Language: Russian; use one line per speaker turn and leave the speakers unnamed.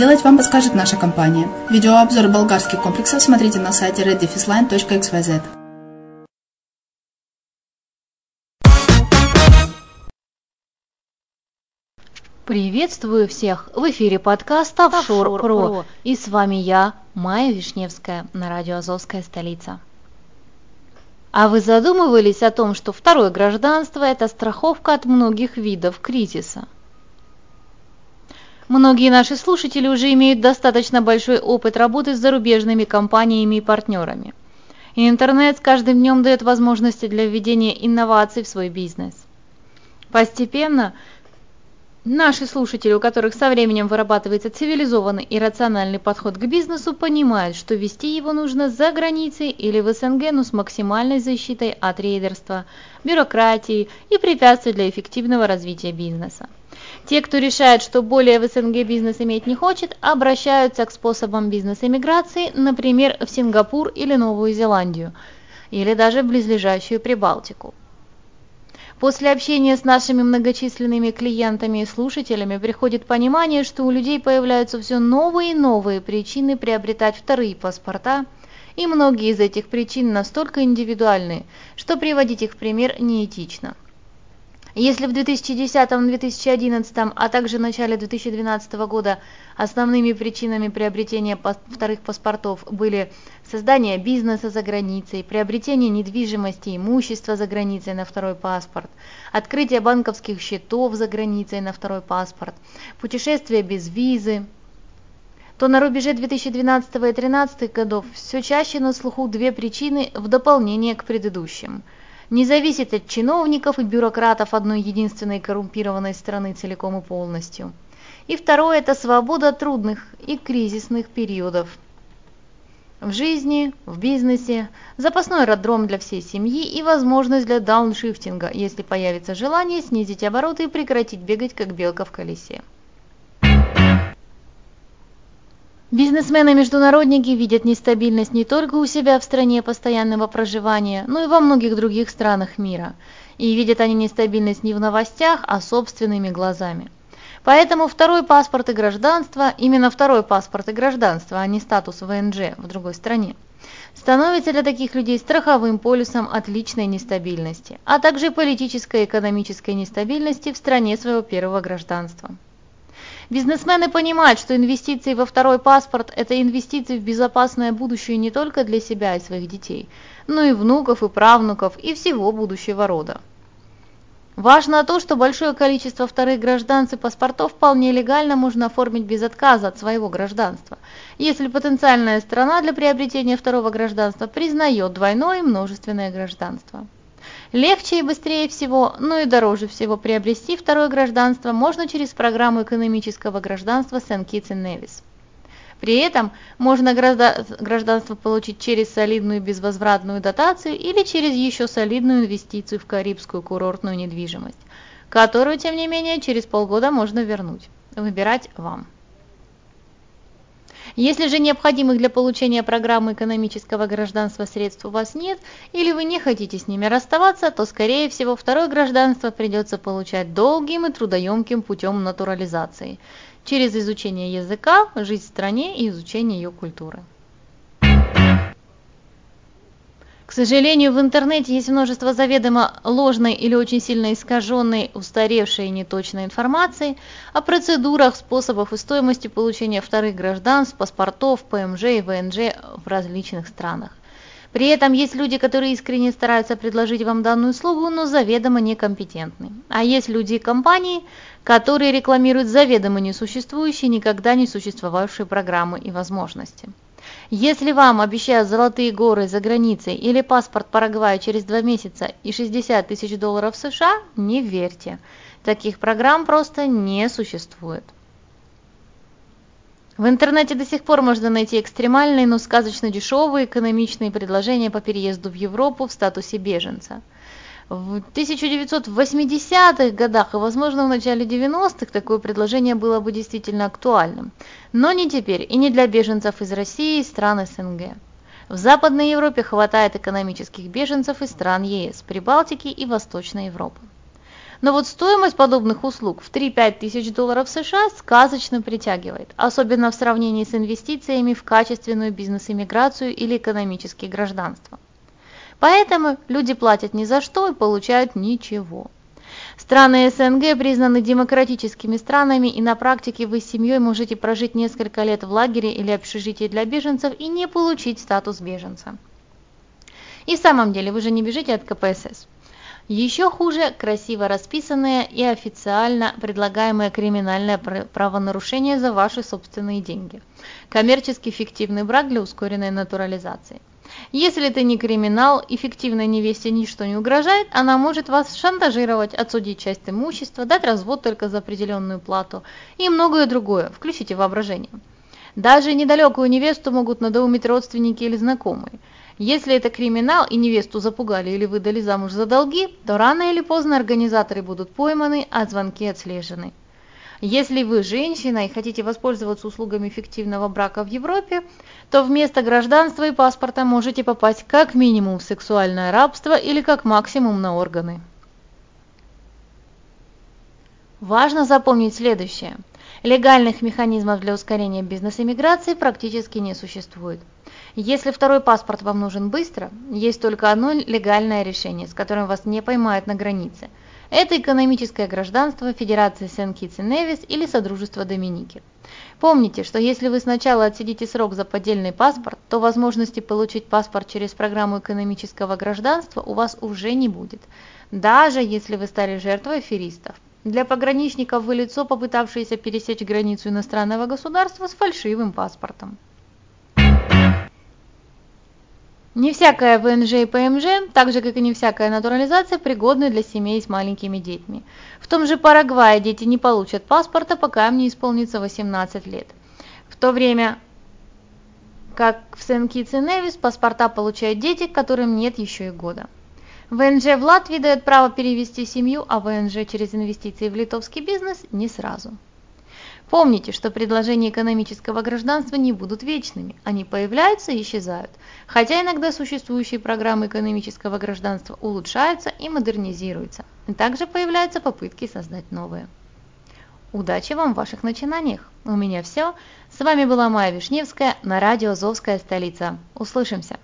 вам подскажет наша компания. Видеообзор болгарских комплексов смотрите на сайте reddefisline.xyz.
Приветствую всех! В эфире подкаст «Офшор Про» и с вами я, Майя Вишневская на радио «Азовская столица». А вы задумывались о том, что второе гражданство – это страховка от многих видов кризиса? Многие наши слушатели уже имеют достаточно большой опыт работы с зарубежными компаниями и партнерами. И интернет с каждым днем дает возможности для введения инноваций в свой бизнес. Постепенно Наши слушатели, у которых со временем вырабатывается цивилизованный и рациональный подход к бизнесу, понимают, что вести его нужно за границей или в СНГ, но с максимальной защитой от рейдерства, бюрократии и препятствий для эффективного развития бизнеса. Те, кто решает, что более в СНГ бизнес иметь не хочет, обращаются к способам бизнес-эмиграции, например, в Сингапур или Новую Зеландию, или даже в близлежащую Прибалтику. После общения с нашими многочисленными клиентами и слушателями приходит понимание, что у людей появляются все новые и новые причины приобретать вторые паспорта, и многие из этих причин настолько индивидуальны, что приводить их в пример неэтично. Если в 2010-2011, а также в начале 2012 года основными причинами приобретения вторых паспортов были создание бизнеса за границей, приобретение недвижимости, имущества за границей на второй паспорт, открытие банковских счетов за границей на второй паспорт, путешествия без визы, то на рубеже 2012 и 2013 годов все чаще на слуху две причины в дополнение к предыдущим – не зависит от чиновников и бюрократов одной единственной коррумпированной страны целиком и полностью. И второе – это свобода трудных и кризисных периодов. В жизни, в бизнесе, запасной аэродром для всей семьи и возможность для дауншифтинга, если появится желание снизить обороты и прекратить бегать как белка в колесе. Бизнесмены-международники видят нестабильность не только у себя в стране постоянного проживания, но и во многих других странах мира. И видят они нестабильность не в новостях, а собственными глазами. Поэтому второй паспорт и гражданство, именно второй паспорт и гражданство, а не статус ВНЖ в другой стране, становится для таких людей страховым полюсом от личной нестабильности, а также политической и экономической нестабильности в стране своего первого гражданства. Бизнесмены понимают, что инвестиции во второй паспорт – это инвестиции в безопасное будущее не только для себя и своих детей, но и внуков и правнуков и всего будущего рода. Важно то, что большое количество вторых гражданств и паспортов вполне легально можно оформить без отказа от своего гражданства, если потенциальная страна для приобретения второго гражданства признает двойное и множественное гражданство. Легче и быстрее всего, но и дороже всего приобрести второе гражданство можно через программу экономического гражданства Сен-Китс и Невис. При этом можно гражданство получить через солидную безвозвратную дотацию или через еще солидную инвестицию в карибскую курортную недвижимость, которую, тем не менее, через полгода можно вернуть. Выбирать вам. Если же необходимых для получения программы экономического гражданства средств у вас нет, или вы не хотите с ними расставаться, то, скорее всего, второе гражданство придется получать долгим и трудоемким путем натурализации, через изучение языка, жизнь в стране и изучение ее культуры. К сожалению, в интернете есть множество заведомо ложной или очень сильно искаженной, устаревшей и неточной информации о процедурах, способах и стоимости получения вторых гражданств, паспортов, ПМЖ и ВНЖ в различных странах. При этом есть люди, которые искренне стараются предложить вам данную услугу, но заведомо некомпетентны. А есть люди и компании, которые рекламируют заведомо несуществующие, никогда не существовавшие программы и возможности. Если вам обещают золотые горы за границей или паспорт Парагвая через два месяца и 60 тысяч долларов США, не верьте. Таких программ просто не существует. В интернете до сих пор можно найти экстремальные, но сказочно дешевые экономичные предложения по переезду в Европу в статусе беженца – в 1980-х годах и, возможно, в начале 90-х такое предложение было бы действительно актуальным. Но не теперь и не для беженцев из России и стран СНГ. В Западной Европе хватает экономических беженцев из стран ЕС, Прибалтики и Восточной Европы. Но вот стоимость подобных услуг в 3-5 тысяч долларов США сказочно притягивает, особенно в сравнении с инвестициями в качественную бизнес-иммиграцию или экономические гражданства. Поэтому люди платят ни за что и получают ничего. Страны СНГ признаны демократическими странами, и на практике вы с семьей можете прожить несколько лет в лагере или общежитии для беженцев и не получить статус беженца. И в самом деле вы же не бежите от КПСС. Еще хуже красиво расписанное и официально предлагаемое криминальное правонарушение за ваши собственные деньги. Коммерчески фиктивный брак для ускоренной натурализации. Если это не криминал и фиктивной невесте ничто не угрожает, она может вас шантажировать, отсудить часть имущества, дать развод только за определенную плату и многое другое, включите воображение. Даже недалекую невесту могут надоумить родственники или знакомые – если это криминал и невесту запугали или выдали замуж за долги, то рано или поздно организаторы будут пойманы, а звонки отслежены. Если вы женщина и хотите воспользоваться услугами фиктивного брака в Европе, то вместо гражданства и паспорта можете попасть как минимум в сексуальное рабство или как максимум на органы. Важно запомнить следующее. Легальных механизмов для ускорения бизнес-иммиграции практически не существует. Если второй паспорт вам нужен быстро, есть только одно легальное решение, с которым вас не поймают на границе. Это экономическое гражданство Федерации Сен-Китс и Невис или Содружество Доминики. Помните, что если вы сначала отсидите срок за поддельный паспорт, то возможности получить паспорт через программу экономического гражданства у вас уже не будет, даже если вы стали жертвой аферистов. Для пограничников вы лицо, попытавшееся пересечь границу иностранного государства с фальшивым паспортом. Не всякая ВНЖ и ПМЖ, так же как и не всякая натурализация, пригодны для семей с маленькими детьми. В том же Парагвае дети не получат паспорта, пока им не исполнится 18 лет. В то время как в Сен-Китс и Невис паспорта получают дети, которым нет еще и года. ВНЖ в Латвии дает право перевести семью, а ВНЖ через инвестиции в литовский бизнес не сразу. Помните, что предложения экономического гражданства не будут вечными, они появляются и исчезают, хотя иногда существующие программы экономического гражданства улучшаются и модернизируются. также появляются попытки создать новые. Удачи вам в ваших начинаниях! У меня все. С вами была Майя Вишневская на радио «Зовская столица». Услышимся!